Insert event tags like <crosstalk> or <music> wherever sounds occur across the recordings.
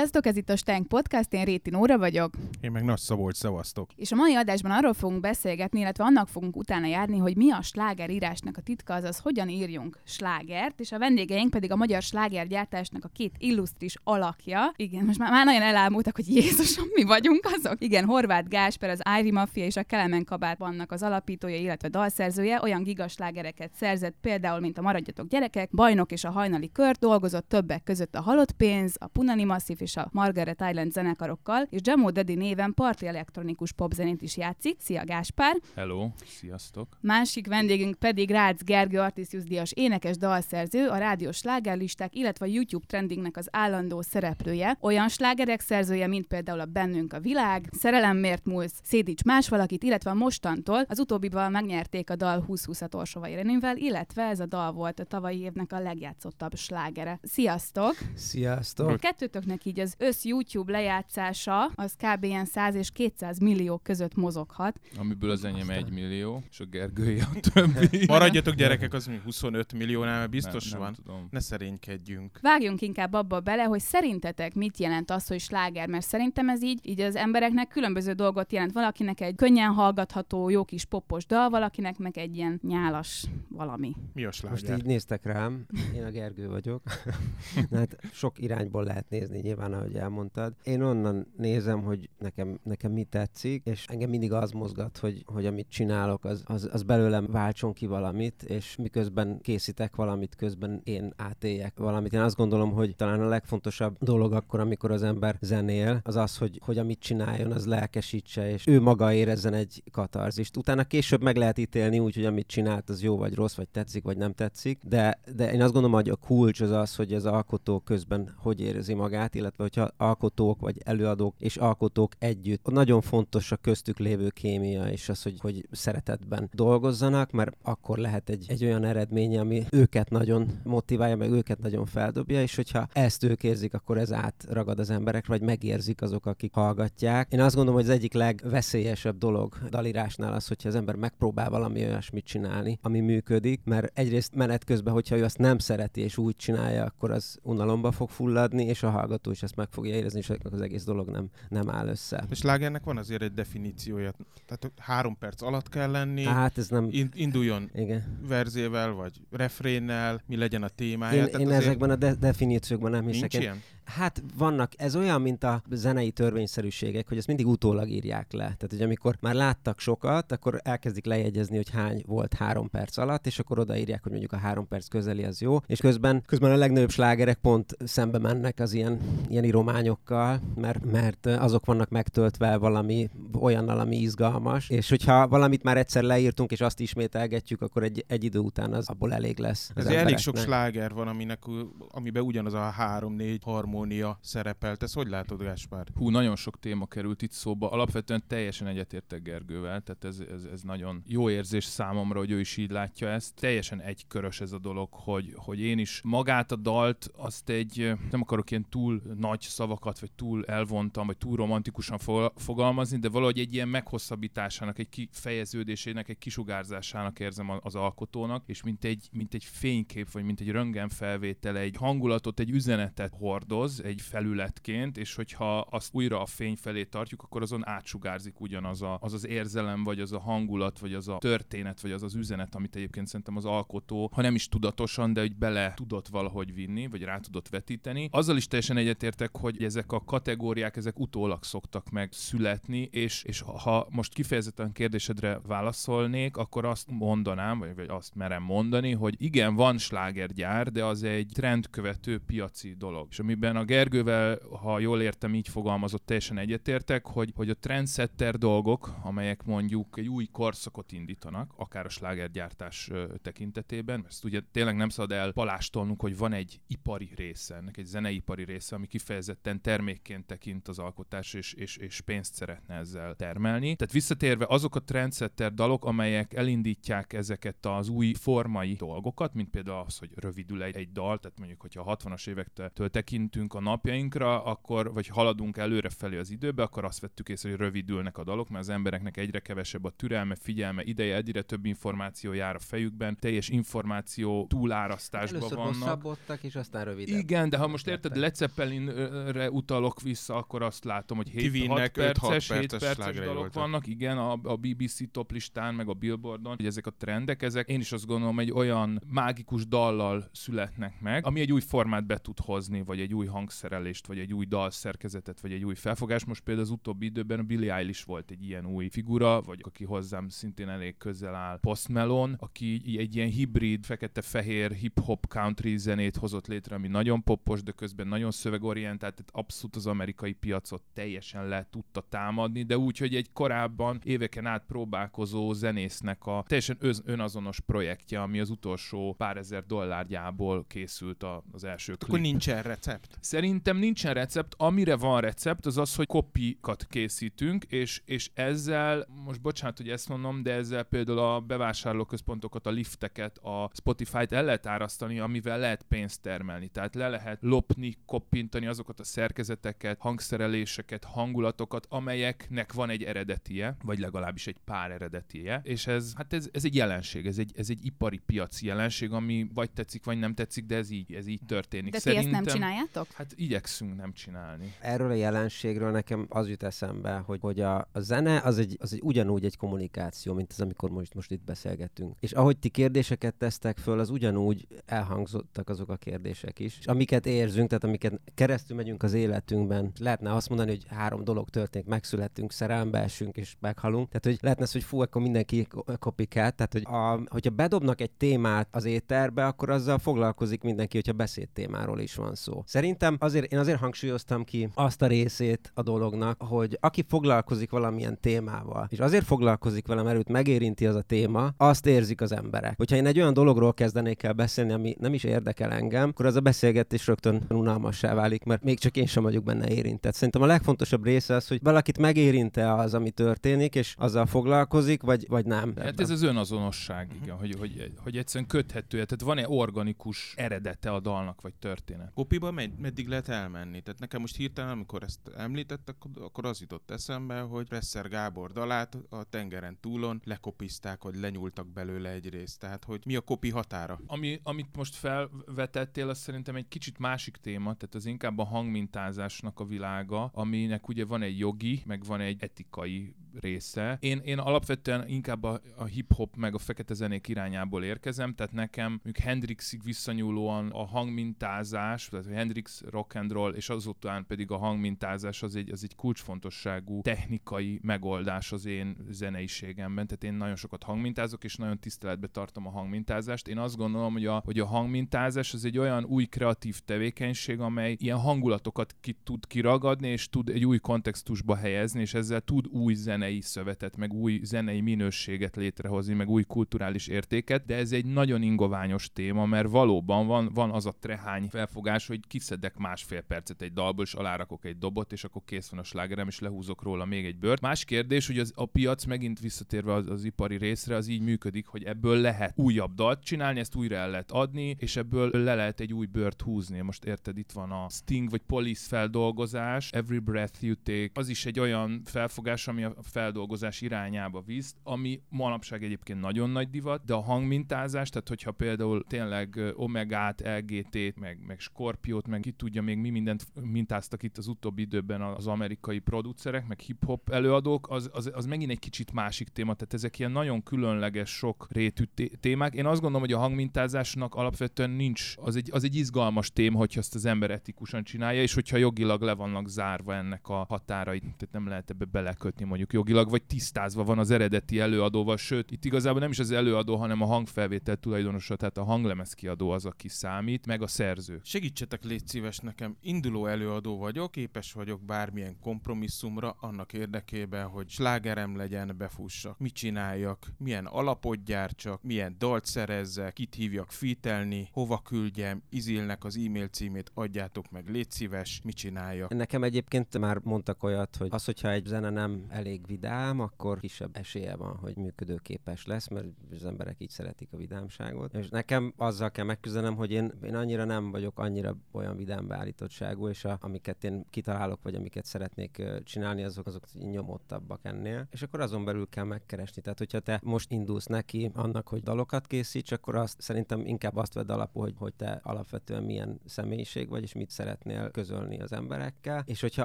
Sziasztok, ez itt a Stank Podcast, én Réti Nóra vagyok. Én meg Nagy Szabolcs, szevasztok. És a mai adásban arról fogunk beszélgetni, illetve annak fogunk utána járni, hogy mi a slágerírásnak a titka, azaz hogyan írjunk slágert, és a vendégeink pedig a magyar slágergyártásnak a két illusztris alakja. Igen, most már, már nagyon elámultak, hogy Jézusom, mi vagyunk azok. Igen, Horváth Gásper, az Ivy Mafia és a Kelemen Kabát vannak az alapítója, illetve dalszerzője, olyan gigaslágereket szerzett, például, mint a Maradjatok gyerekek, Bajnok és a Hajnali Kör, dolgozott többek között a Halott Pénz, a Punani Massive és a Margaret Island zenekarokkal, és Jamo Daddy néven parti elektronikus popzenét is játszik. Szia Gáspár! Hello, sziasztok! Másik vendégünk pedig Rácz Gergő Artisius Díjas énekes dalszerző, a rádiós slágerlisták, illetve a YouTube trendingnek az állandó szereplője. Olyan slágerek szerzője, mint például a Bennünk a világ, Szerelem miért múlsz, Szédíts más valakit, illetve a mostantól az utóbbival megnyerték a dal 2020 at Orsova Ireninvel, illetve ez a dal volt a tavalyi évnek a legjátszottabb slágere. Sziasztok! Sziasztok! Kettőtöknek így az össz YouTube lejátszása az kb. ilyen 100 és 200 millió között mozoghat. Amiből az enyém 1 millió, és a Gergője a többi. <laughs> Maradjatok gyerekek, az mi 25 milliónál, mert biztos nem, nem van. Tudom. Ne szerénykedjünk. Vágjunk inkább abba bele, hogy szerintetek mit jelent az, hogy sláger, mert szerintem ez így, így az embereknek különböző dolgot jelent. Valakinek egy könnyen hallgatható, jó kis popos dal, valakinek meg egy ilyen nyálas valami. Mi a Most sláger? így néztek rám, én a Gergő vagyok. <laughs> hát sok irányból lehet nézni, nyilván, ahogy elmondtad. Én onnan nézem, hogy nekem, nekem mi tetszik, és engem mindig az mozgat, hogy, hogy amit csinálok, az, az, az belőlem váltson ki valamit, és miközben készítek valamit, közben én átéljek valamit. Én azt gondolom, hogy talán a legfontosabb dolog akkor, amikor az ember zenél, az az, hogy, hogy amit csináljon, az lelkesítse, és ő maga érezzen egy katarzist. Utána később meg lehet ítélni úgy, hogy amit csinált, az jó vagy rossz, vagy tetszik, vagy nem tetszik, de, de én azt gondolom, hogy a kulcs az az, hogy az alkotó közben hogy érzi magát, illetve hogyha alkotók vagy előadók és alkotók együtt. Nagyon fontos a köztük lévő kémia, és az, hogy, hogy szeretetben dolgozzanak, mert akkor lehet egy, egy olyan eredmény, ami őket nagyon motiválja, meg őket nagyon feldobja, és hogyha ezt ők érzik, akkor ez átragad az emberekre, vagy megérzik azok, akik hallgatják. Én azt gondolom, hogy az egyik legveszélyesebb dolog dalírásnál az, hogyha az ember megpróbál valami olyasmit csinálni, ami működik, mert egyrészt menet közben, hogyha ő azt nem szereti és úgy csinálja, akkor az unalomba fog fulladni, és a hallgató is ezt meg fogja érezni, és az egész dolog nem, nem áll össze. A slágernek van azért egy definíciója. Tehát három perc alatt kell lenni, Hát ez nem... in- induljon Igen. verzével, vagy refrénnel, mi legyen a témája. Én, Tehát én azért ezekben a de- definíciókban nem hiszek. Nincs Én- ilyen? Hát vannak, ez olyan, mint a zenei törvényszerűségek, hogy ezt mindig utólag írják le. Tehát, hogy amikor már láttak sokat, akkor elkezdik lejegyezni, hogy hány volt három perc alatt, és akkor odaírják, hogy mondjuk a három perc közeli az jó. És közben, közben a legnagyobb slágerek pont szembe mennek az ilyen, ilyen írományokkal, mert, mert azok vannak megtöltve valami olyannal, ami izgalmas. És hogyha valamit már egyszer leírtunk, és azt ismételgetjük, akkor egy, egy idő után az abból elég lesz. Ez elég sok sláger van, aminek, amiben ugyanaz a három-négy harmónia szerepelt. Ez hogy látod, Gáspár? Hú, nagyon sok téma került itt szóba. Alapvetően teljesen egyetértek Gergővel, tehát ez, ez, ez nagyon jó érzés számomra, hogy ő is így látja ezt. Teljesen egykörös ez a dolog, hogy, hogy én is magát a dalt, azt egy, nem akarok ilyen túl nagy szavakat, vagy túl elvontam, vagy túl romantikusan fo- fogalmazni, de valahogy egy ilyen meghosszabbításának, egy kifejeződésének, egy kisugárzásának érzem az alkotónak, és mint egy, mint egy fénykép, vagy mint egy röntgenfelvétel, egy hangulatot, egy üzenetet hordoz egy felületként, és hogyha azt újra a fény felé tartjuk, akkor azon átsugárzik ugyanaz a, az az érzelem, vagy az a hangulat, vagy az a történet, vagy az az üzenet, amit egyébként szerintem az alkotó, ha nem is tudatosan, de hogy bele tudott valahogy vinni, vagy rá tudott vetíteni. Azzal is teljesen egyetértek, hogy ezek a kategóriák, ezek utólag szoktak meg születni, és, és ha- most kifejezetten kérdésedre válaszolnék, akkor azt mondanám, vagy, vagy azt merem mondani, hogy igen, van slágergyár, de az egy trendkövető piaci dolog. És amiben a Gergővel, ha jól értem, így fogalmazott, teljesen egyetértek, hogy, hogy a trendsetter dolgok, amelyek mondjuk egy új korszakot indítanak, akár a slágergyártás tekintetében, ezt ugye tényleg nem szabad elpalástolnunk, hogy van egy ipari része, ennek egy zeneipari része, ami kifejezetten termékként tekint az alkotás, és, és, és pénzt szeretne ezzel termelni. Tehát visszatérve azok a trendsetter dalok, amelyek elindítják ezeket az új formai dolgokat, mint például az, hogy rövidül egy, egy dal, tehát mondjuk, hogyha a 60-as évektől tekintünk a napjainkra, akkor, vagy haladunk előre felé az időbe, akkor azt vettük észre, hogy rövidülnek a dalok, mert az embereknek egyre kevesebb a türelme, figyelme, ideje, egyre több információ jár a fejükben, teljes információ túlárasztásban Először vannak. hosszabbodtak, és aztán rövidebb. Igen, de ha most érted. Led Zeppelin Twin-re utalok vissza, akkor azt látom, hogy 7 Twinnek 6 öt-hat perces, 7 perces perces dalok voltak. vannak, igen, a, a BBC top listán, meg a Billboardon, hogy ezek a trendek, ezek én is azt gondolom, egy olyan mágikus dallal születnek meg, ami egy új formát be tud hozni, vagy egy új hangszerelést, vagy egy új dalszerkezetet, vagy egy új felfogás. Most például az utóbbi időben a Billie Eilish volt egy ilyen új figura, vagy aki hozzám szintén elég közel áll, Post Malone, aki egy ilyen hibrid, fekete-fehér hip-hop country zenét hozott létre, ami nagyon popos, de közben nagyon szövegorientált, tehát abszolút az amerikai piacot teljesen le tudta támadni, de úgy, hogy egy korábban éveken át próbálkozó zenésznek a teljesen öz- önazonos projektje, ami az utolsó pár ezer dollárjából készült a, az első klip. Akkor nincsen recept. Szerintem nincsen recept, amire van recept, az az, hogy kopikat készítünk, és, és ezzel, most bocsánat, hogy ezt mondom, de ezzel például a bevásárlóközpontokat, a lifteket, a Spotify-t el lehet árasztani, amivel lehet pénzt termelni. Tehát le lehet lopni, koppintani azokat a szerkezeteket, hangszereléseket, hangulatokat, amelyeknek van egy eredetie, vagy legalábbis egy pár eredetie, és ez, hát ez, ez egy jelenség, ez egy, ez egy ipari piaci jelenség, ami vagy tetszik, vagy nem tetszik, de ez így, ez így történik. De ti ezt nem csináljátok? Hát igyekszünk nem csinálni. Erről a jelenségről nekem az jut eszembe, hogy, hogy a, a zene az egy, az egy ugyanúgy egy kommunikáció, mint az, amikor most, most itt beszélgetünk. És ahogy ti kérdéseket tesztek föl, az ugyanúgy elhangzottak azok a kérdések is. És amiket érzünk, tehát amiket keresztül megyünk az életünkben, lehetne azt mondani, hogy három dolog történik, megszületünk, szerelembe esünk és meghalunk. Tehát, hogy lehetne az, hogy fú, akkor mindenki ko- kopikát. Tehát, hogy a, hogyha bedobnak egy témát az éterbe, akkor azzal foglalkozik mindenki, hogyha beszédtémáról is van szó. Szerintem azért, én azért hangsúlyoztam ki azt a részét a dolognak, hogy aki foglalkozik valamilyen témával, és azért foglalkozik vele, mert megérinti az a téma, azt érzik az emberek. Hogyha én egy olyan dologról kezdenék el beszélni, ami nem is érdekel engem, akkor az a beszélgetés rögtön unalmassá válik, mert még csak én sem vagyok benne érintett. Szerintem a legfontosabb része az, hogy valakit megérinte az, ami történik, és azzal foglalkozik, vagy, vagy nem. Hát ez az önazonosság, igen, hogy, hogy, hogy egyszerűen köthető, tehát van-e organikus eredete a dalnak, vagy történet? Kopiba med- meddig lehet elmenni? Tehát nekem most hirtelen, amikor ezt említettek, akkor az jutott eszembe, hogy Presser Gábor dalát a tengeren túlon lekopizták, vagy lenyúltak belőle egy részt. Tehát, hogy mi a kopi határa? Ami, amit most felvetettél, az szerintem egy kicsit másik téma, tehát az inkább a hangmintázásnak a világa, aminek ugye van egy jogi, meg van egy etikai része. Én, én alapvetően inkább a, a hip-hop meg a fekete zenék irányából érkezem, tehát nekem mondjuk Hendrixig visszanyúlóan a hangmintázás, tehát Hendrix rock and roll, és azután pedig a hangmintázás az egy, az egy kulcsfontosságú technikai megoldás az én zeneiségemben, tehát én nagyon sokat hangmintázok, és nagyon tiszteletbe tartom a hangmintázást. Én azt gondolom, hogy a, hogy a hangmintázás az egy olyan új kreatív tevékenység, amely ilyen hangulatokat ki tud kiragadni, és tud egy új kontextusba helyezni, és ezzel tud új zenei szövetet, meg új zenei minőséget létrehozni, meg új kulturális értéket, de ez egy nagyon ingoványos téma, mert valóban van, van az a trehány felfogás, hogy kiszedek másfél percet egy dalból, és alárakok egy dobot, és akkor kész van a slágerem, és lehúzok róla még egy bört. Más kérdés, hogy az, a piac megint visszatérve az, az ipari részre, az így működik, hogy ebből lehet újabb dalt csinálni, ezt újra el lehet adni, és ebből le lehet egy új bört húzni. Most érted, itt van a Sting vagy Police feldolgozás, Every Breath You Take, az is egy olyan felfogás, ami a feldolgozás irányába visz, ami manapság egyébként nagyon nagy divat, de a hangmintázás, tehát hogyha például tényleg Omegát, LGT-t, meg, meg Scorpiót, meg ki tudja még mi mindent mintáztak itt az utóbbi időben az amerikai producerek, meg hip-hop előadók, az, az, az megint egy kicsit másik téma, tehát ezek ilyen nagyon különleges, sok rétű té- témák. Én azt gondolom, hogy a hangmintázásnak alapvetően nincs, az egy, az egy izgalmas téma, hogyha ezt az ember etikusan csinálja, és hogyha jogilag le vannak zárva ennek a határai, tehát nem lehet ebbe belekötni mondjuk jogilag, vagy tisztázva van az eredeti előadóval, sőt, itt igazából nem is az előadó, hanem a hangfelvétel tulajdonosa, tehát a hanglemez kiadó az, aki számít, meg a szerző. Segítsetek, légy szíves nekem. Induló előadó vagyok, képes vagyok bármilyen kompromisszumra annak érdekében, hogy slágerem legyen, befussak. Mit csináljak, milyen alapot gyártsak, milyen dalt szerezzek, kit hívjak fitelni, hova küldjem, izilnek az e-mail címét adjátok meg, légy szíves, mit csináljak. Nekem egyébként már mondtak olyat, hogy az, hogyha egy zene nem elég vidám, akkor kisebb esélye van, hogy működőképes lesz, mert az emberek így szeretik a vidámságot. És nekem azzal kell megküzdenem, hogy én, én annyira nem vagyok annyira olyan vidám beállítottságú, és a, amiket én kitalálok, vagy amiket szeretnék csinálni, azok, azok nyomottabbak ennél. És akkor azon belül kell megkeresni. Tehát, hogyha te most indulsz neki annak, hogy dalokat készíts, akkor azt szerintem inkább azt vedd alapul, hogy, hogy te alapvetően milyen személyiség vagy, és mit szeretnél közölni az emberekkel. És hogyha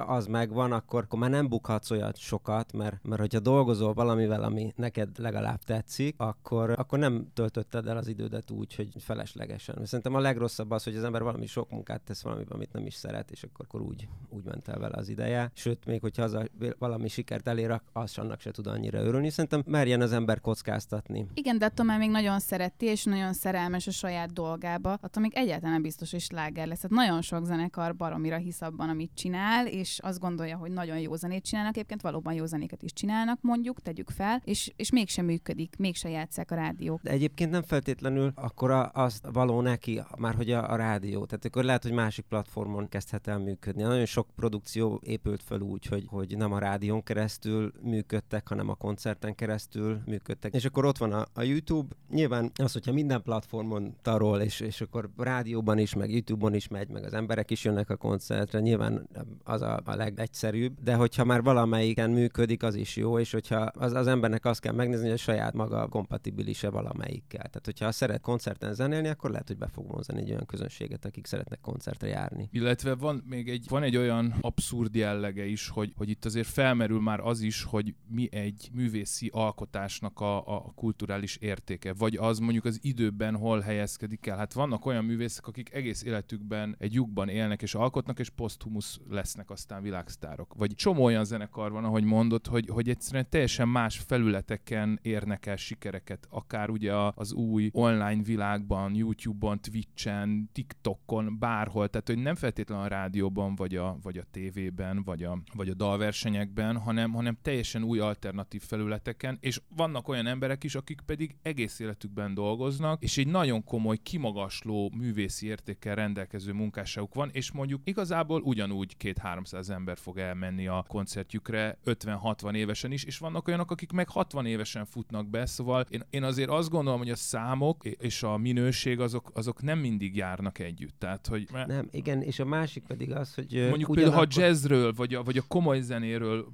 az megvan, akkor, akkor már nem bukhatsz olyat sokat, mert, mert hogyha dolgozol valamivel, ami neked legalább tetszik, akkor, akkor nem töltötted el az idődet úgy, hogy feleslegesen. Szerintem a legrosszabb az, hogy az ember valami sok munkát tesz valamiben, amit nem is szeret, és akkor, akkor úgy, úgy ment el vele az ideje. Sőt, még hogyha az a, valami sikert elér, az annak se tud annyira örülni. Szerintem merjen az ember kockáztatni. Igen, de attól már még nagyon szereti, és nagyon szerelmes a saját dolgába, attól még egyáltalán nem biztos, hogy sláger lesz. Tehát nagyon sok zenekar baromira hisz abban, amit csinál, és azt gondolja, hogy nagyon jó zenét csinálnak. Egyébként valóban jó zenéket is csinálnak, mondjuk, tegyük fel, és, és mégsem működik, mégsem játszák a rádiók. De egyébként nem feltétlenül akkor a, azt való neki, már hogy a, a rádió. Tehát akkor lehet, hogy másik platformon kezdhet el működni. Nagyon sok produkció épült fel úgy, hogy, hogy nem a rádión keresztül működtek, hanem a koncerten keresztül működtek. És akkor ott van a, a YouTube. Nyilván az, hogyha minden platformon tarol, és, és akkor rádióban is, meg YouTube-on is megy, meg az emberek is jönnek a koncertre, nyilván az a, a legegyszerűbb, de hogyha már valamelyiken működik, az is jó, és hogyha az, az embernek azt kell megnézni, hogy a saját maga kompatibilise valamelyikkel. Tehát, hogyha szeret koncerten zenélni, akkor lehet, hogy be fog vonzani egy olyan közönséget, akik szeretnek koncertre járni. Illetve van még egy, van egy olyan abszurd jellege is, hogy, hogy itt azért felmerül már az is, hogy mi egy művészi alkotásnak a, a kulturális értéke, vagy az mondjuk az időben hol helyezkedik el. Hát vannak olyan művészek, akik egész életükben egy lyukban élnek és alkotnak, és poszthumusz lesznek aztán világsztárok. Vagy csomó olyan zenekar van, ahogy mondott, hogy, hogy egyszerűen teljesen más felületeken érnek el sikereket, akár ugye az új online világban, YouTube-on, Twitch-en, TikTokon, bárhol, tehát hogy nem feltétlenül a rádióban, vagy a, vagy a tévében, vagy a, vagy a dalversenyekben, hanem, hanem teljesen új alternatív felületeken, és vannak olyan emberek is, akik pedig egész életükben dolgoznak, és egy nagyon komoly, kimagasló művészi értékkel rendelkező munkásságuk van, és mondjuk igazából ugyanúgy két-háromszáz ember fog elmenni a koncertjükre 50-60 évesen is, és vannak olyanok, akik meg 60 évesen futnak be, szóval én, én azért azt gondolom, hogy a számok és a minőség azok, azok nem mindig járnak együtt. Tehát, hogy... Nem, igen, és a másik pedig az, hogy... Mondjuk ugyanakkor... például, ha jazzről, vagy a, vagy a komoly zenéről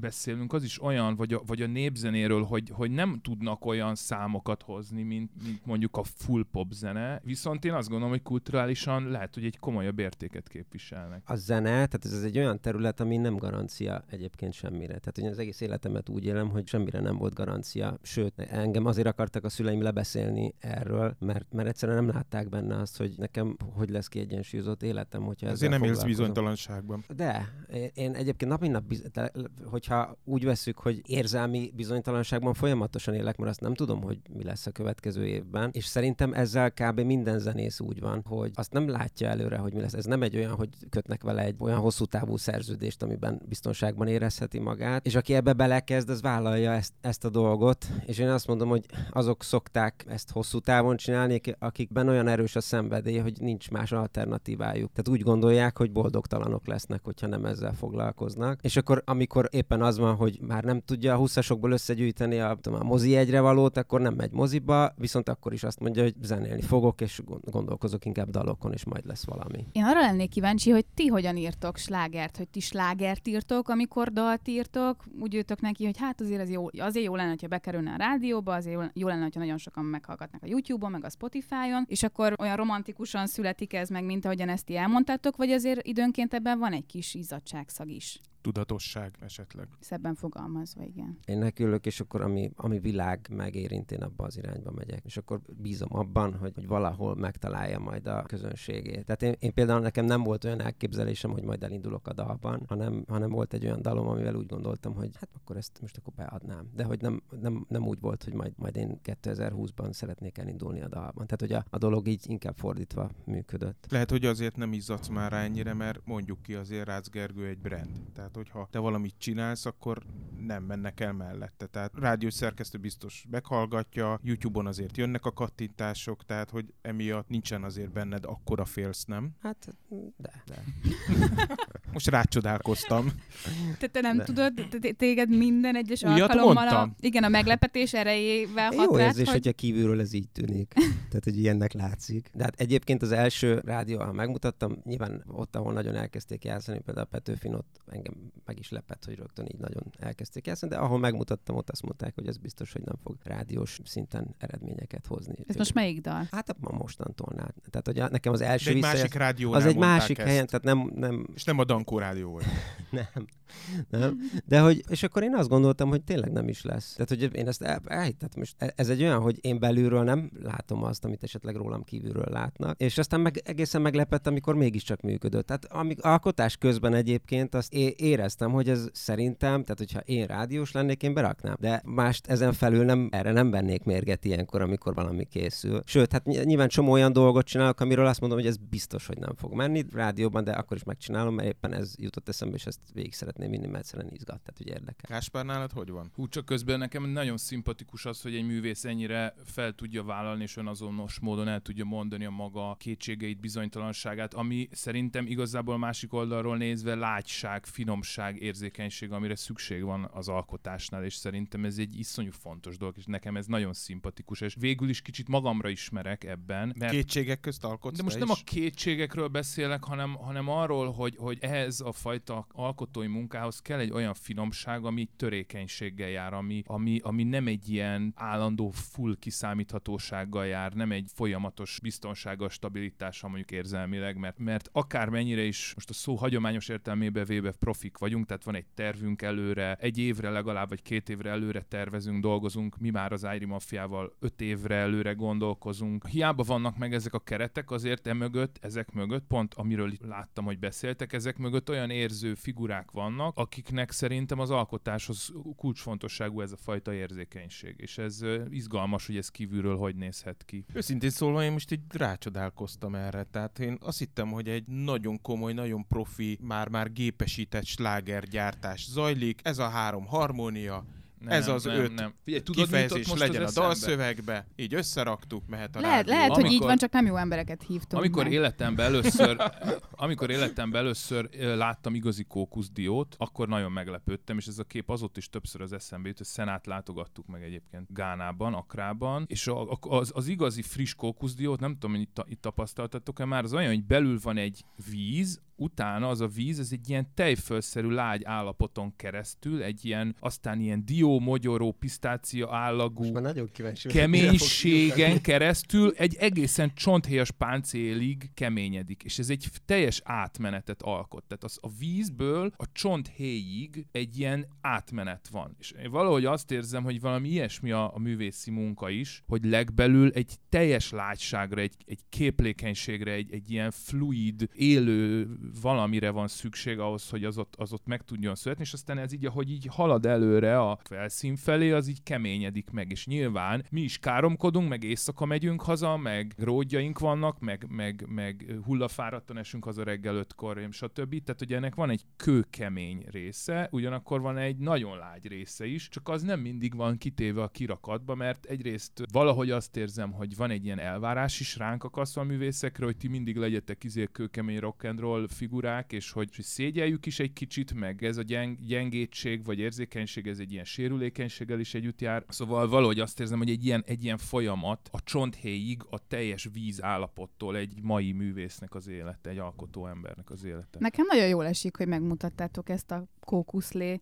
beszélünk, az is olyan, vagy a, vagy a népzenéről, hogy, hogy nem tudnak olyan számokat hozni, mint, mint mondjuk a full pop zene, viszont én azt gondolom, hogy kulturálisan lehet, hogy egy komolyabb értéket képviselnek. A zene, tehát ez egy olyan terület, ami nem garancia egyébként semmire. Tehát én az egész életemet úgy élem, hogy semmire nem volt garancia. Sőt, engem azért akartak a szüleim lebeszélni erről, mert, mert egyszerűen nem látták benne azt, hogy nekem hogy lesz kiegyensúlyozott életem, hogyha Ezért nem élsz bizonytalanságban. De, én egyébként nap mint nap, biz- de, hogyha úgy veszük, hogy érzelmi bizonytalanságban folyamatosan élek, mert azt nem tudom, hogy mi lesz a következő évben, és szerintem ezzel kb. minden zenész úgy van, hogy azt nem látja előre, hogy mi lesz. Ez nem egy olyan, hogy kötnek vele egy olyan hosszú távú szerződést, amiben biztonságban érezheti magát, és aki ebbe belekezd, az vállalja ezt, ezt a dolgot, és én azt mondom, hogy azok szokták ezt hosszú távon csinálni, akikben olyan erős a szenvedély, hogy nincs más alternatívájuk. Tehát úgy gondolják, hogy boldogtalanok lesznek, hogyha nem ezzel foglalkoznak. És akkor, amikor éppen az van, hogy már nem tudja a 20 összegyűjteni a, tudom, a mozi egyre valót, akkor nem megy moziba, viszont akkor is azt mondja, hogy zenélni fogok, és gondolkozok inkább dalokon, és majd lesz valami. Én arra lennék kíváncsi, hogy ti hogyan írtok slágert, hogy ti slágert írtok, amikor dalt írtok, úgy jöttök neki, hogy hát azért az jó, azért jó lenne, ha bekerülne a rádióba, azért jó lenne, ha nagyon sokan meghallgatnak a YouTube-on, meg a Spotify-on, és akkor olyan romantikusan születik ez meg, mint ahogyan ezt ti elmondtátok, vagy azért időnként ebben van egy kis izzadságszag is? Tudatosság esetleg. Szebben fogalmazva, igen. Én nekülök, és akkor ami, ami világ megérint, én abba az irányba megyek. És akkor bízom abban, hogy, hogy valahol megtalálja majd a közönségét. Tehát én, én például nekem nem volt olyan elképzelésem, hogy majd elindulok a dalban, hanem, hanem volt egy olyan dalom, amivel úgy gondoltam, hogy hát akkor ezt most akkor beadnám. De hogy nem, nem, nem úgy volt, hogy majd, majd én 2020-ban szeretnék elindulni a dalban. Tehát, hogy a, a dolog így inkább fordítva működött. Lehet, hogy azért nem izzadsz már rá ennyire, mert mondjuk ki azért Rácz Gergő egy brand. Tehát tehát, hogyha te valamit csinálsz, akkor nem mennek el mellette. Tehát rádiós szerkesztő biztos meghallgatja, YouTube-on azért jönnek a kattintások, tehát hogy emiatt nincsen azért benned akkora félsz, nem? Hát, de. de. <laughs> Most rácsodálkoztam. Te, te nem De- tudod, téged minden egyes Újat alkalommal a, igen, a meglepetés erejével hat Jó rád, érzés, hogy... hogyha kívülről ez így tűnik. Tehát, hogy ilyennek látszik. De hát egyébként az első rádió, ha megmutattam, nyilván ott, ahol nagyon elkezdték játszani, például a Petőfin, ott engem meg is lepett, hogy rögtön így nagyon elkezdték játszani, de ahol megmutattam, ott azt mondták, hogy ez biztos, hogy nem fog rádiós szinten eredményeket hozni. Ez most melyik dal? Hát a mostantól. Tehát, hogy a, nekem az első De egy visszajelz- másik rádiónál az egy másik ezt. helyen, tehát nem, nem, És nem a Dankó rádió volt. <laughs> nem, nem. De hogy, és akkor én azt gondoltam, hogy tényleg nem is lesz. Tehát, hogy én ezt el, elhittem, most e- ez egy olyan, hogy én belülről nem látom azt, amit esetleg rólam kívülről látnak, és aztán meg egészen meglepett, amikor mégiscsak működött. Tehát amik alkotás közben egyébként azt é- éreztem, hogy ez szerintem, tehát hogyha én rádiós lennék, én beraknám. De mást ezen felül nem, erre nem vennék mérget ilyenkor, amikor valami készül. Sőt, hát ny- nyilván csomó olyan dolgot csinálok, amiről azt mondom, hogy ez biztos, hogy nem fog menni rádióban, de akkor is megcsinálom, mert éppen ez jutott eszembe, és ezt végig szeretném vinni, mert egyszerűen izgat, tehát hogy érdekel. Káspár, nálad hogy van? Hú, csak közben nekem nagyon szimpatikus az, hogy egy művész ennyire fel tudja vállalni, és önazonos módon el tudja mondani a maga kétségeit, bizonytalanságát, ami szerintem igazából a másik oldalról nézve lágyság, finomság, érzékenység, amire szükség van az alkotásnál, és szerintem ez egy iszonyú fontos dolog, és nekem ez nagyon szimpatikus, és végül is kicsit magamra ismerek ebben, mert Kétségek közt alkotsz de most nem is? a kétségekről beszélek, hanem, hanem arról, hogy, hogy ehhez a fajta alkotói munkához kell egy olyan finomság, ami törékenységgel jár, ami, ami, ami nem egy ilyen állandó full kiszámíthatósággal jár, nem egy folyamatos biztonsággal, stabilitással mondjuk érzelmileg, mert, mert akármennyire is most a szó hagyományos értelmében véve profik vagyunk, tehát van egy tervünk előre, egy évre legalább, vagy két évre előre tervezünk, dolgozunk, mi már az Ári Mafiával öt évre előre gondolkozunk. Hiába vannak meg ezek a keretek, azért e mögött, ezek mögött, pont amiről láttam, hogy beszéltek, ezek mögött olyan érző figurák vannak, akiknek szerintem az alkotáshoz kulcsfontosságú ez a fajta érzékenység. És ez izgalmas, hogy ez kívülről hogy nézhet ki. Őszintén szólva, én most így rácsodálkoztam erre. Tehát én azt hittem, hogy egy nagyon komoly, nagyon profi, már-már gépesített slágergyártás zajlik. Ez a három harmónia, Nem, Ez az nem, öt nem. Figyelj, tudod, kifejezés most legyen a dalszövegbe, így összeraktuk, mehet a Lehet, rádió. lehet hogy így Amikor- van, csak nem jó embereket hívtunk Amikor meg. életemben először, <laughs> amikor életemben először láttam igazi kókuszdiót, akkor nagyon meglepődtem, és ez a kép azóta is többször az eszembe jut, hogy Szenát látogattuk meg egyébként Gánában, Akrában, és a, a- az, az igazi friss kókuszdiót, nem tudom, hogy itt, itt tapasztaltatok-e már, az olyan, hogy belül van egy víz, utána az a víz, ez egy ilyen tejfölszerű lágy állapoton keresztül, egy ilyen, aztán ilyen dió, mogyoró, pisztácia állagú, kíváncsi keménységen keresztül egy egészen csonthéjas páncélig keményedik, és ez egy teljes átmenetet alkot. Tehát az, a vízből a csonthéjig egy ilyen átmenet van. És én valahogy azt érzem, hogy valami ilyesmi a, a művészi munka is, hogy legbelül egy teljes lágyságra, egy, egy képlékenységre, egy, egy ilyen fluid, élő valamire van szükség ahhoz, hogy az ott, az ott meg tudjon születni, és aztán ez így, ahogy így halad előre a felszín felé, az így keményedik meg, és nyilván mi is káromkodunk, meg éjszaka megyünk haza, meg ródjaink vannak, meg, meg, meg hullafáradtan esünk haza reggel ötkor, stb. Tehát ugye ennek van egy kőkemény része, ugyanakkor van egy nagyon lágy része is, csak az nem mindig van kitéve a kirakatba, mert egyrészt valahogy azt érzem, hogy van egy ilyen elvárás is ránk akasztva a művészekre, hogy ti mindig legyetek izé kőkemény rock and roll figurák, és hogy hogy szégyeljük is egy kicsit, meg ez a gyeng- gyengétség vagy érzékenység, ez egy ilyen sérülékenységgel is együtt jár. Szóval valahogy azt érzem, hogy egy ilyen, egy ilyen folyamat a csonthéjig a teljes víz állapottól egy mai művésznek az élete, egy alkotó embernek az élete. Nekem nagyon jól esik, hogy megmutattátok ezt a kókuszlé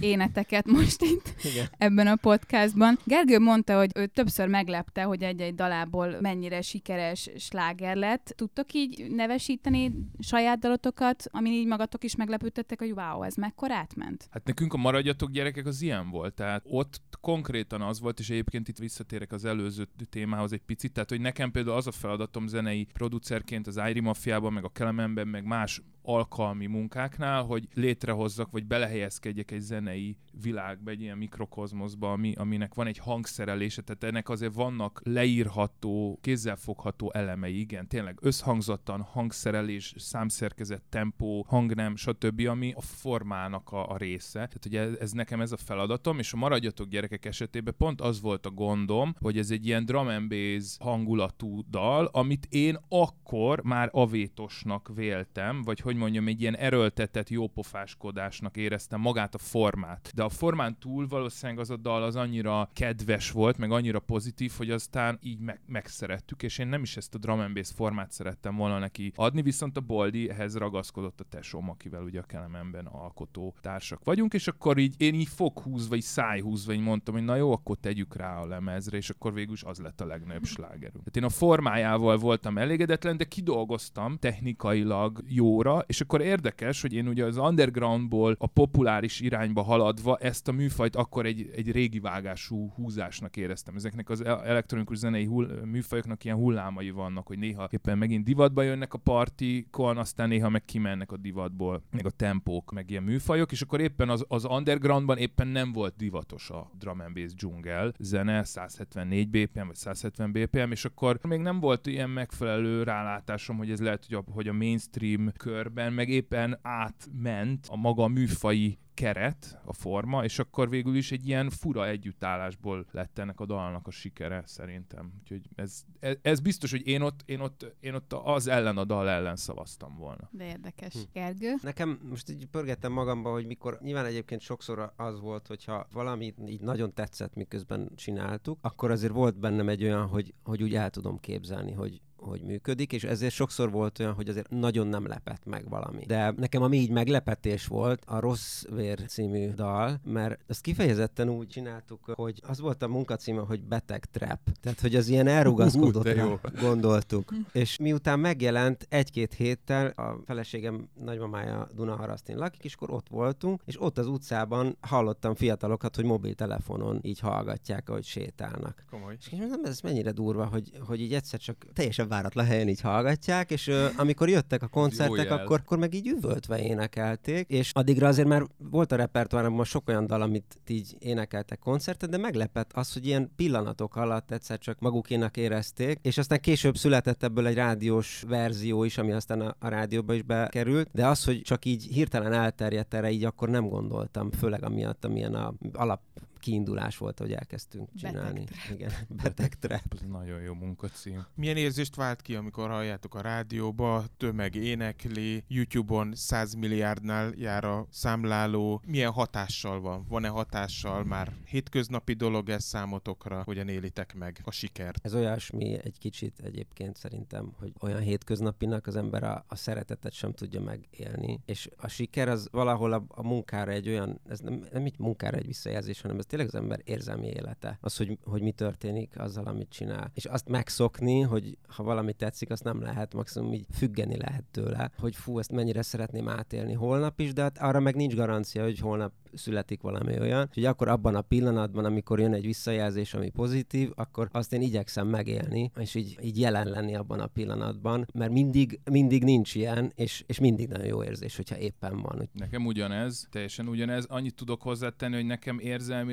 éneteket <laughs> most itt Igen. ebben a podcastban. Gergő mondta, hogy ő többször meglepte, hogy egy-egy dalából mennyire sikeres sláger lett. Tudtok így nevesíteni saját dalotokat, amin így magatok is meglepődtettek, hogy wow, ez mekkora átment? Hát nekünk a maradjatok gyerekek az ilyen volt, tehát ott konkrétan az volt, és egyébként itt visszatérek az előző témához egy picit, tehát hogy nekem például az a feladatom zenei producerként az Ári Mafiában, meg a Kelemenben, meg más alkalmi munkáknál, hogy létrehozzak, vagy belehelyezkedjek egy zenei világba, egy ilyen mikrokozmoszba, ami, aminek van egy hangszerelése, tehát ennek azért vannak leírható, kézzelfogható elemei, igen, tényleg összhangzattan, hangszerelés, számszerkezet, tempó, hangnem, stb., ami a formának a, a része. Tehát ugye ez, ez nekem ez a feladatom, és a maradjatok gyerekek esetében pont az volt a gondom, hogy ez egy ilyen drum and bass hangulatú dal, amit én akkor már avétosnak véltem, vagy hogy mondjam, egy ilyen erőltetett jópofáskodásnak éreztem magát a formát. De a formán túl valószínűleg az a dal az annyira kedves volt, meg annyira pozitív, hogy aztán így meg- megszerettük, és én nem is ezt a drum and bass formát szerettem volna neki adni, viszont a Boldi ehhez ragaszkodott a tesóm, akivel ugye a Kelemenben alkotó társak vagyunk, és akkor így én így foghúzva, így szájhúzva, így mondtam, hogy na jó, akkor tegyük rá a lemezre, és akkor végül az lett a legnagyobb slágerünk. Tehát én a formájával voltam elégedetlen, de kidolgoztam technikailag jóra, és akkor érdekes, hogy én ugye az undergroundból a populáris irányba haladva ezt a műfajt akkor egy, egy régi vágású húzásnak éreztem. Ezeknek az elektronikus zenei hull, műfajoknak ilyen hullámai vannak, hogy néha éppen megint divatba jönnek a partikon, aztán néha meg kimennek a divatból, meg a tempók, meg ilyen műfajok, és akkor éppen az, az undergroundban éppen nem volt divatos a drum and bass dzsungel zene, 174 BPM vagy 170 BPM, és akkor még nem volt ilyen megfelelő rálátásom, hogy ez lehet, hogy a, hogy a mainstream körben meg éppen átment a maga műfai keret, a forma, és akkor végül is egy ilyen fura együttállásból lett ennek a dalnak a sikere szerintem. Úgyhogy ez, ez, ez biztos, hogy én ott, én, ott, én ott az ellen a dal ellen szavaztam volna. De érdekes. Hm. Gergő? Nekem most így pörgettem magamba, hogy mikor nyilván egyébként sokszor az volt, hogyha valami így nagyon tetszett, miközben csináltuk, akkor azért volt bennem egy olyan, hogy, hogy úgy el tudom képzelni, hogy, hogy működik, és ezért sokszor volt olyan, hogy azért nagyon nem lepett meg valami. De nekem ami így meglepetés volt a Rossz Vér című dal, mert ezt kifejezetten úgy csináltuk, hogy az volt a munkacíme, hogy Beteg Trap. Tehát, hogy az ilyen elrugaszkodott de jó. gondoltuk. <laughs> és miután megjelent egy-két héttel, a feleségem nagymamája Dunaharasztin lakik, és akkor ott voltunk, és ott az utcában hallottam fiatalokat, hogy mobiltelefonon így hallgatják, ahogy sétálnak. Komoly. És mondom, ez mennyire durva, hogy, hogy így egyszer csak teljesen váratlan helyen így hallgatják, és ö, amikor jöttek a koncertek, akkor, akkor meg így üvöltve énekelték, és addigra azért már volt a repertoáromban sok olyan dal, amit így énekeltek koncerten, de meglepett az, hogy ilyen pillanatok alatt egyszer csak magukénak érezték, és aztán később született ebből egy rádiós verzió is, ami aztán a, a rádióba is bekerült, de az, hogy csak így hirtelen elterjedt erre, így akkor nem gondoltam, főleg amiatt, amilyen a alap kiindulás volt, hogy elkezdtünk csinálni. Igen, <laughs> beteg trap. Ez nagyon jó munkacím. Milyen érzést vált ki, amikor halljátok a rádióba, tömeg énekli, YouTube-on 100 milliárdnál jár a számláló. Milyen hatással van? Van-e hatással már hétköznapi dolog ez számotokra? Hogyan élitek meg a sikert? Ez olyasmi egy kicsit egyébként szerintem, hogy olyan hétköznapinak az ember a, a szeretetet sem tudja megélni, és a siker az valahol a, a munkára egy olyan, ez nem, nem így munkára egy visszajelzés, hanem ez tényleg az ember érzelmi élete. Az, hogy, hogy mi történik azzal, amit csinál. És azt megszokni, hogy ha valami tetszik, azt nem lehet, maximum így függeni lehet tőle, hogy fú, ezt mennyire szeretném átélni holnap is, de hát arra meg nincs garancia, hogy holnap születik valami olyan, hogy akkor abban a pillanatban, amikor jön egy visszajelzés, ami pozitív, akkor azt én igyekszem megélni, és így, így jelen lenni abban a pillanatban, mert mindig, mindig nincs ilyen, és, és mindig nagyon jó érzés, hogyha éppen van. Nekem ugyanez, teljesen ugyanez. Annyit tudok hozzátenni, hogy nekem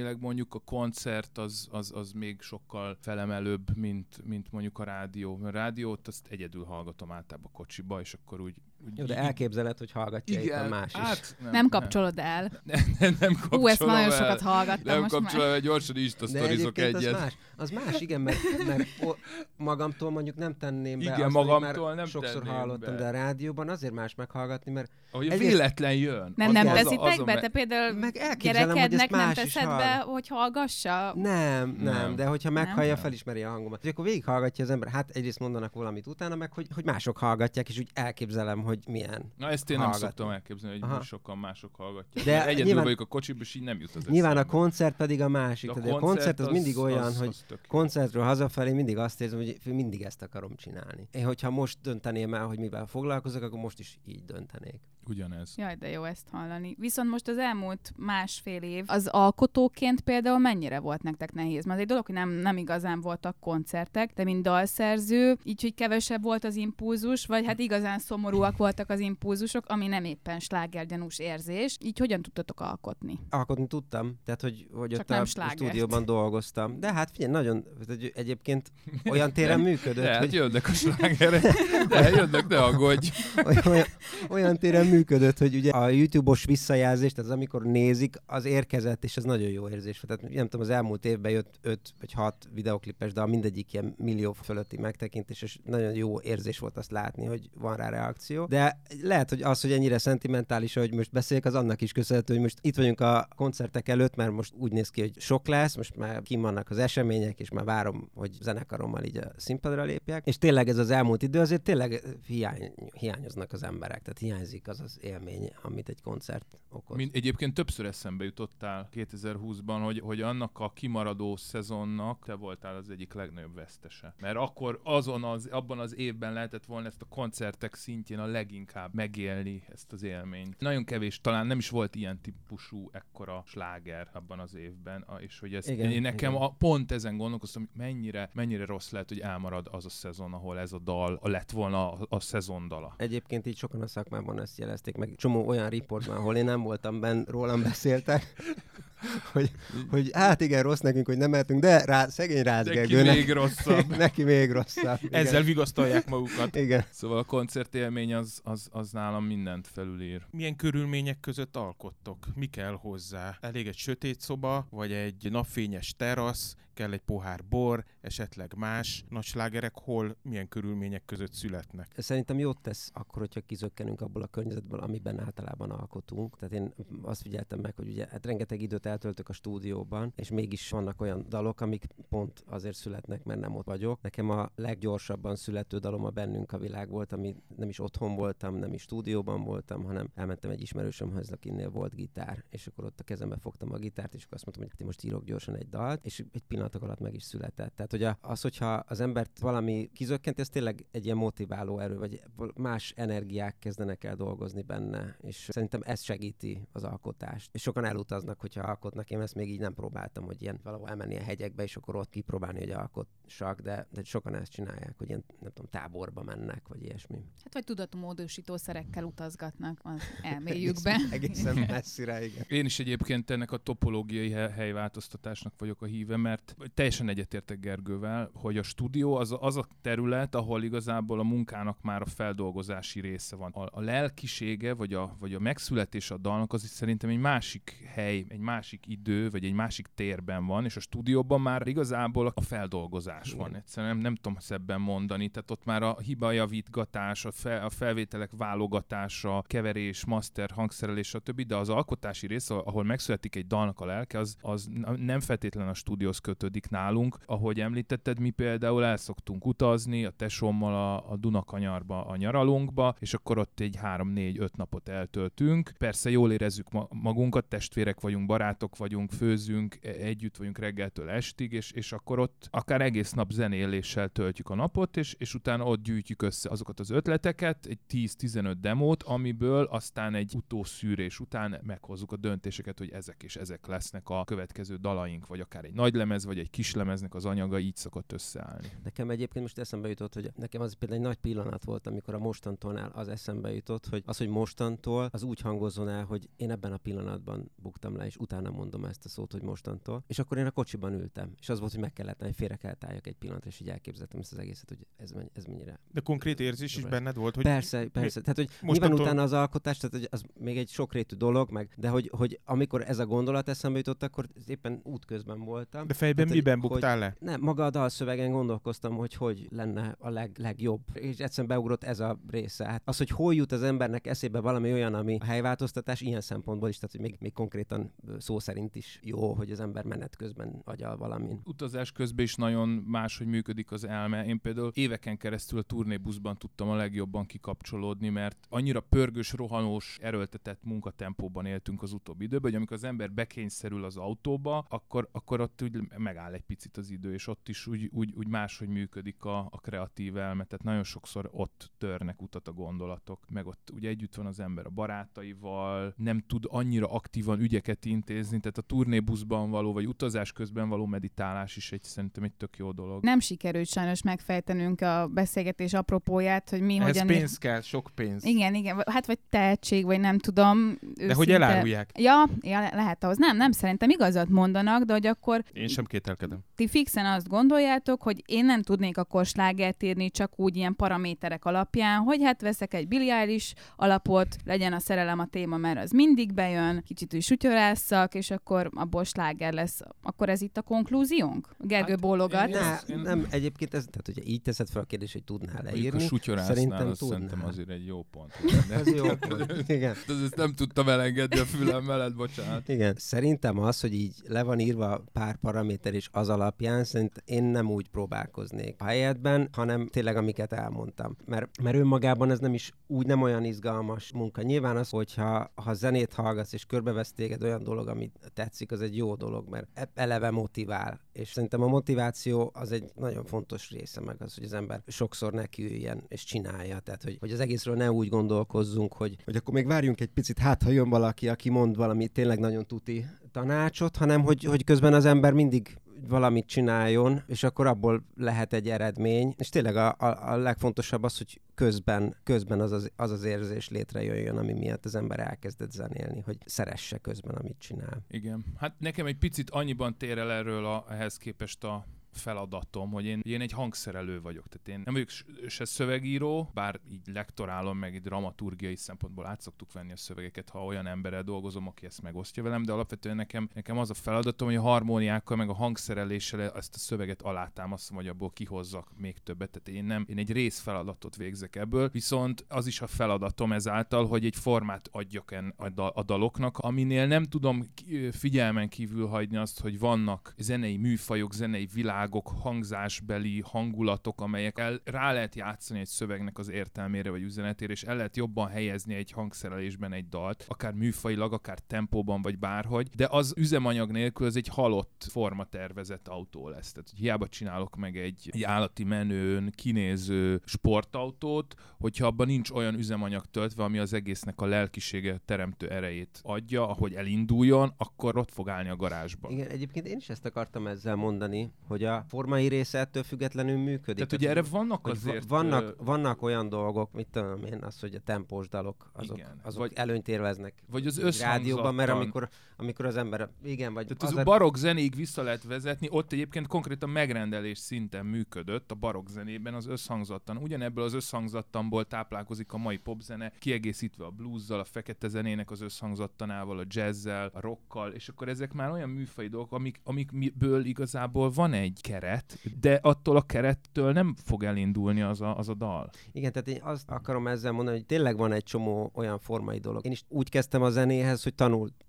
érzelmileg mondjuk a koncert az, az, az még sokkal felemelőbb, mint, mint mondjuk a rádió. A rádiót azt egyedül hallgatom általában kocsiba, és akkor úgy... úgy Jó, de elképzeled, hogy hallgatja igen, éppen más is. hát, nem, Nem kapcsolod el. <laughs> Nem, nem, nem kapcsolom Hú, ezt már nagyon el. sokat hallgattam Nem most kapcsolom el, gyorsan Insta sztorizok egyet. az más, az más, igen, mert, mert o, magamtól mondjuk nem tenném be Igen, magamtól nem sokszor hallottam, be. de a rádióban azért más meghallgatni, mert Ahogy Egyrészt- véletlen jön. Nem, nem a- teszitek be? Te például meg gyerekednek nem is teszed be, hogy hallgassa? Nem, nem, de hogyha meghallja, felismeri a hangomat. És akkor végighallgatja az ember, hát egyrészt mondanak valamit utána, meg hogy, hogy mások hallgatják, és úgy elképzelem, hogy milyen. Na ezt én nem hallgatni. szoktam elképzelni, hogy Aha. sokan mások hallgatják. De egyedül nyilván- vagyok a kocsiban, és így nem jut az Nyilván a eszembe. koncert pedig a másik. De Tehát a koncert az, mindig olyan, az, hogy az koncertről hazafelé mindig azt érzem, hogy mindig ezt akarom csinálni. Én, hogyha most dönteném el, hogy mivel foglalkozok, akkor most is így döntenék. Ugyanez. Jaj, de jó ezt hallani. Viszont most az elmúlt másfél év, az alkotóként például mennyire volt nektek nehéz? Mert egy dolog, hogy nem, nem igazán voltak koncertek, de mint dalszerző, így, hogy kevesebb volt az impulzus, vagy hát igazán szomorúak voltak az impulzusok, ami nem éppen slágergyanús érzés. Így hogyan tudtatok alkotni? Alkotni tudtam, tehát hogy, hogy Csak ott nem a slágert. stúdióban dolgoztam. De hát figyelj, nagyon, egy- egyébként olyan <laughs> téren működött, De hát hogy jönnek a slágerek. <laughs> De jönnek, ne aggódj. olyan, olyan, olyan téren működött, hogy ugye a YouTube-os visszajelzés, tehát az amikor nézik, az érkezett, és ez nagyon jó érzés. Tehát nem tudom, az elmúlt évben jött 5 vagy 6 videoklipes, de a mindegyik ilyen millió fölötti megtekintés, és nagyon jó érzés volt azt látni, hogy van rá reakció. De lehet, hogy az, hogy ennyire szentimentális, hogy most beszélek, az annak is köszönhető, hogy most itt vagyunk a koncertek előtt, mert most úgy néz ki, hogy sok lesz, most már kim vannak az események, és már várom, hogy zenekarommal így a színpadra lépjek. És tényleg ez az elmúlt idő, azért tényleg hiány, hiányoznak az emberek, tehát hiányzik az az élmény, amit egy koncert okoz. Mind, egyébként többször eszembe jutottál 2020-ban, hogy, hogy annak a kimaradó szezonnak te voltál az egyik legnagyobb vesztese. Mert akkor azon az, abban az évben lehetett volna ezt a koncertek szintjén a leginkább megélni ezt az élményt. Nagyon kevés, talán nem is volt ilyen típusú ekkora sláger abban az évben, és hogy ez, igen, én nekem igen. A, pont ezen gondolkoztam, hogy mennyire, mennyire rossz lehet, hogy elmarad az a szezon, ahol ez a dal a lett volna a, a szezondala. Egyébként így sokan a szakmában ezt jelezték, meg csomó olyan riportban, ahol én nem voltam benne, rólam beszéltek, <laughs> hogy, hogy hát igen, rossz nekünk, hogy nem mehetünk, de rá, szegény Rácgergő. Neki még rosszabb. <laughs> neki még rosszabb. Igen. Ezzel vigasztalják magukat. Igen. Szóval a koncertélmény az, az, az nálam mindent felülír. Milyen körülmények között alkottok? Mi kell hozzá? Elég egy sötét szoba, vagy egy napfényes terasz, kell egy pohár bor, esetleg más nagyslágerek, hol, milyen körülmények között születnek? Szerintem jót tesz akkor, hogyha kizökkenünk abból a környezetből, amiben általában alkotunk. Tehát én azt figyeltem meg, hogy ugye hát rengeteg időt eltöltök a stúdióban, és mégis vannak olyan dalok, amik pont azért születnek, mert nem ott vagyok. Nekem a leggyorsabban születő dalom a Bennünk a világ volt, ami nem is otthon voltam, nem is stúdióban voltam, hanem elmentem egy ismerősömhöz, akinél volt gitár, és akkor ott a kezembe fogtam a gitárt, és akkor azt mondtam, hogy most írok gyorsan egy dalt, és egy pillanatok alatt meg is született. Tehát, hogy az, hogyha az embert valami kizökkent, ez tényleg egy ilyen motiváló erő, vagy más energiák kezdenek el dolgozni benne, és szerintem ez segíti az alkotást. És sokan elutaznak, hogyha alkotnak. Én ezt még így nem próbáltam, hogy ilyen valahol elmenni a hegyekbe, és akkor ott kipróbálni, hogy alkotsak, de, de sokan ezt csinálják, hogy ilyen, nem tudom, táborba mennek, vagy ilyesmi. Hát vagy tudatmódosító szerekkel utazgatnak az <laughs> elméjükbe. egészen, egészen messzire, igen. Én is egyébként ennek a topológiai helyváltoztatásnak vagyok a híve, mert teljesen egyetértek Gergővel, hogy a stúdió az, az a terület, ahol igazából a munkának már a feldolgozási része van. A, a lelkisége, vagy a, vagy a megszületés a dalnak, az is szerintem egy másik hely, egy másik idő, vagy egy másik térben van, és a stúdióban már igazából a feldolgozás Igen. van. Egyszerűen nem, nem tudom szebben mondani, tehát ott már a hibajavítgatás, a, fel, a felvételek válogatása, keverés, master, hangszerelés, stb., de az alkotási rész, ahol megszületik egy dalnak a lelke, az, az nem feltétlen a stúdióhoz kötődik nálunk. Ahogy említetted, mi például el szoktunk utazni a tesommal a, a Dunakanyarba, a nyaralunkba, és akkor ott egy három-négy-öt napot eltöltünk. Persze jól érezzük magunkat, testvérek vagyunk, barátok vagyunk, főzünk, e, együtt vagyunk reggeltől estig, és, és akkor ott akár egész nap zenéléssel töltjük a napot, és, és utána ott gyűjtjük össze azokat az ötleteket, egy 10-15 demót, amiből aztán egy utószűrés után meghozzuk a döntéseket, hogy ezek és ezek lesznek a következő dalaink, vagy akár egy nagy lemez, vagy egy kis lemeznek az anyaga így szokott összeállni. Nekem egyébként most eszembe jutott, hogy nekem az például egy nagy pillanat volt, amikor a mostantól az eszembe jutott, hogy az, hogy mostantól, az úgy hangozzon el, hogy én ebben a pillanatban buktam le, és utána mondom ezt a szót, hogy mostantól. És akkor én a kocsiban ültem, és az volt, hogy meg kellett, hogy félre kellett álljak egy pillanat, és így elképzeltem ezt az egészet, hogy ez, ez mennyire. De konkrét érzés is benned volt, hogy. Persze, persze. Tehát, hogy mostantól... nyilván utána az alkotás, tehát hogy az még egy sokrétű dolog, meg, de hogy, hogy amikor ez a gondolat eszembe jutott, akkor éppen útközben voltam. De fejben tehát, miben buktál le? Nem, maga a dalszövegen gondolkoztam, hogy hogy lenne a leg, legjobb. És egyszerűen beugrott ez a része. Hát az, hogy hol jut az embernek eszébe valami olyan, ami a helyváltoztatás ilyen szempontból is, tehát hogy még, még konkrétan szó szerint is jó, hogy az ember menet közben agyal valamin. Utazás közben is nagyon máshogy működik az elme. Én például éveken keresztül a turnébuszban tudtam a legjobban kikapcsolódni, mert annyira pörgős, rohanós, erőltetett munkatempóban éltünk az utóbbi időben, hogy amikor az ember bekényszerül az autóba, akkor, akkor ott úgy megáll egy picit az idő, és ott is úgy, úgy, úgy máshogy működik a, a kreatív elme. Tehát nagyon sokszor ott törnek utat a gondolatok, meg ott ugye együtt van az ember a barátaival, nem tud annyira aktívan ügyeket intézni, nézni, tehát a turnébuszban való, vagy utazás közben való meditálás is egy szerintem egy tök jó dolog. Nem sikerült sajnos megfejtenünk a beszélgetés apropóját, hogy mi Ehhez hogyan... pénz kell, sok pénz. Igen, igen, hát vagy tehetség, vagy nem tudom. De hogy elárulják? Ja, ja, lehet ahhoz. Nem, nem, szerintem igazat mondanak, de hogy akkor Én sem kételkedem. ti fixen azt gondoljátok, hogy én nem tudnék akkor slágert írni csak úgy ilyen paraméterek alapján, hogy hát veszek egy Billie Eilish alapot, legyen a szerelem a téma, mert az mindig bejön, kicsit is sütyorásszak, és akkor abból sláger lesz. Akkor ez itt a konklúziónk? Gergő Hát, bólogat. én- Ne, én- nem, egyébként ez, tehát hogyha így teszed fel a kérdést, hogy tudnál Mondjuk a leírni, sutyarásznál szerintem az szerintem tudnál. azért egy jó pont. <laughs> Ez jó pont. Igen. Ez, ezt nem tudtam elengedni a fülem mellett, bocsánat. Igen, szerintem az, hogy így le van írva pár paraméter és az alapján, szerint én nem úgy próbálkoznék a helyetben, hanem tényleg amiket elmondtam. Mert, mert önmagában ez nem is úgy nem olyan izgalmas munka. Nyilván az, hogyha ha zenét hallgatsz és körbevesz téged olyan dolog, amit tetszik, az egy jó dolog, mert e- eleve motivál. És szerintem a motiváció az egy nagyon fontos része meg az, hogy az ember sokszor nekiüljön és csinálja. Tehát, hogy, hogy az egészről ne úgy gondolkozzunk, hogy, hogy akkor még várjunk egy picit, hát ha jön valaki, aki mond valami tényleg nagyon tuti tanácsot, hanem hogy, hogy közben az ember mindig valamit csináljon, és akkor abból lehet egy eredmény. És tényleg a, a, a legfontosabb az, hogy közben, közben az, az, az az érzés létrejöjjön, ami miatt az ember elkezdett zenélni, hogy szeresse közben, amit csinál. Igen. Hát nekem egy picit annyiban tér el erről a, ehhez képest a feladatom, hogy én, én egy hangszerelő vagyok. Tehát én nem vagyok se szövegíró, bár így lektorálom, meg így dramaturgiai szempontból át szoktuk venni a szövegeket, ha olyan emberrel dolgozom, aki ezt megosztja velem, de alapvetően nekem, nekem az a feladatom, hogy a harmóniákkal, meg a hangszereléssel ezt a szöveget alátámasztom, hogy abból kihozzak még többet. Tehát én nem, én egy részfeladatot végzek ebből, viszont az is a feladatom ezáltal, hogy egy formát adjak en, a, dal, a daloknak, aminél nem tudom figyelmen kívül hagyni azt, hogy vannak zenei műfajok, zenei világok, hangzásbeli hangulatok, amelyek rá lehet játszani egy szövegnek az értelmére vagy üzenetére, és el lehet jobban helyezni egy hangszerelésben egy dalt, akár műfajilag, akár tempóban, vagy bárhogy, de az üzemanyag nélkül az egy halott formatervezett autó lesz. Tehát hogy hiába csinálok meg egy, egy állati menőn kinéző sportautót, hogyha abban nincs olyan üzemanyag töltve, ami az egésznek a lelkisége teremtő erejét adja, ahogy elinduljon, akkor ott fog állni a garázsban. Igen, egyébként én is ezt akartam ezzel mondani, hogy a formai része ettől függetlenül működik. Tehát ugye erre vannak azért... va- vannak, ö, vannak olyan dolgok, mit tudom én, az, hogy a tempós dalok, azok, Igen, azok vagy- előnyt élveznek vagy az egy rádióban, mert amikor, amikor az ember, igen, vagy Tehát az az a, a barokk zenéig vissza lehet vezetni, ott egyébként konkrétan megrendelés szinten működött a barokk zenében az összhangzattan. Ugyanebből az összhangzattanból táplálkozik a mai popzene, kiegészítve a bluesszal, a fekete zenének az összhangzattanával, a jazzzel, a rockkal, és akkor ezek már olyan műfai dolgok, amik, amikből igazából van egy keret, de attól a kerettől nem fog elindulni az a, az a dal. igen, tehát én azt akarom ezzel mondani, hogy tényleg van egy csomó olyan formai dolog. Én is úgy kezdtem a zenéhez, hogy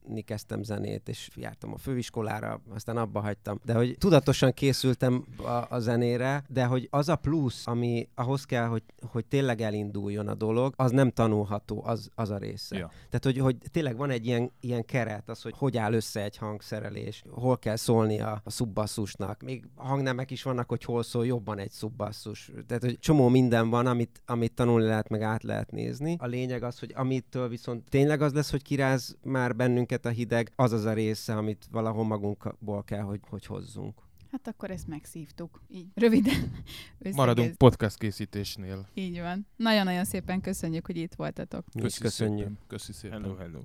tanulni kezdtem zenét, és jártam a főiskolára, aztán abba hagytam. De hogy tudatosan készültem a, a zenére, de hogy az a plusz, ami ahhoz kell, hogy, hogy tényleg elinduljon a dolog, az nem tanulható, az, az a része. Ja. Tehát, hogy, hogy tényleg van egy ilyen, ilyen keret, az, hogy hogy áll össze egy hangszerelés, hol kell szólni a, a szubbasszusnak. Még hangnemek is vannak, hogy hol szól jobban egy szubbasszus. Tehát, hogy csomó minden van, amit, amit tanulni lehet, meg át lehet nézni. A lényeg az, hogy amitől viszont tényleg az lesz, hogy kiráz már bennünket a hideg, az az a része, amit valahol magunkból kell, hogy, hogy hozzunk. Hát akkor ezt megszívtuk. Így röviden. <laughs> Maradunk podcast készítésnél. Így van. Nagyon-nagyon szépen köszönjük, hogy itt voltatok. Mi is köszönjük. Szépen. Köszi szépen. Hello, hello.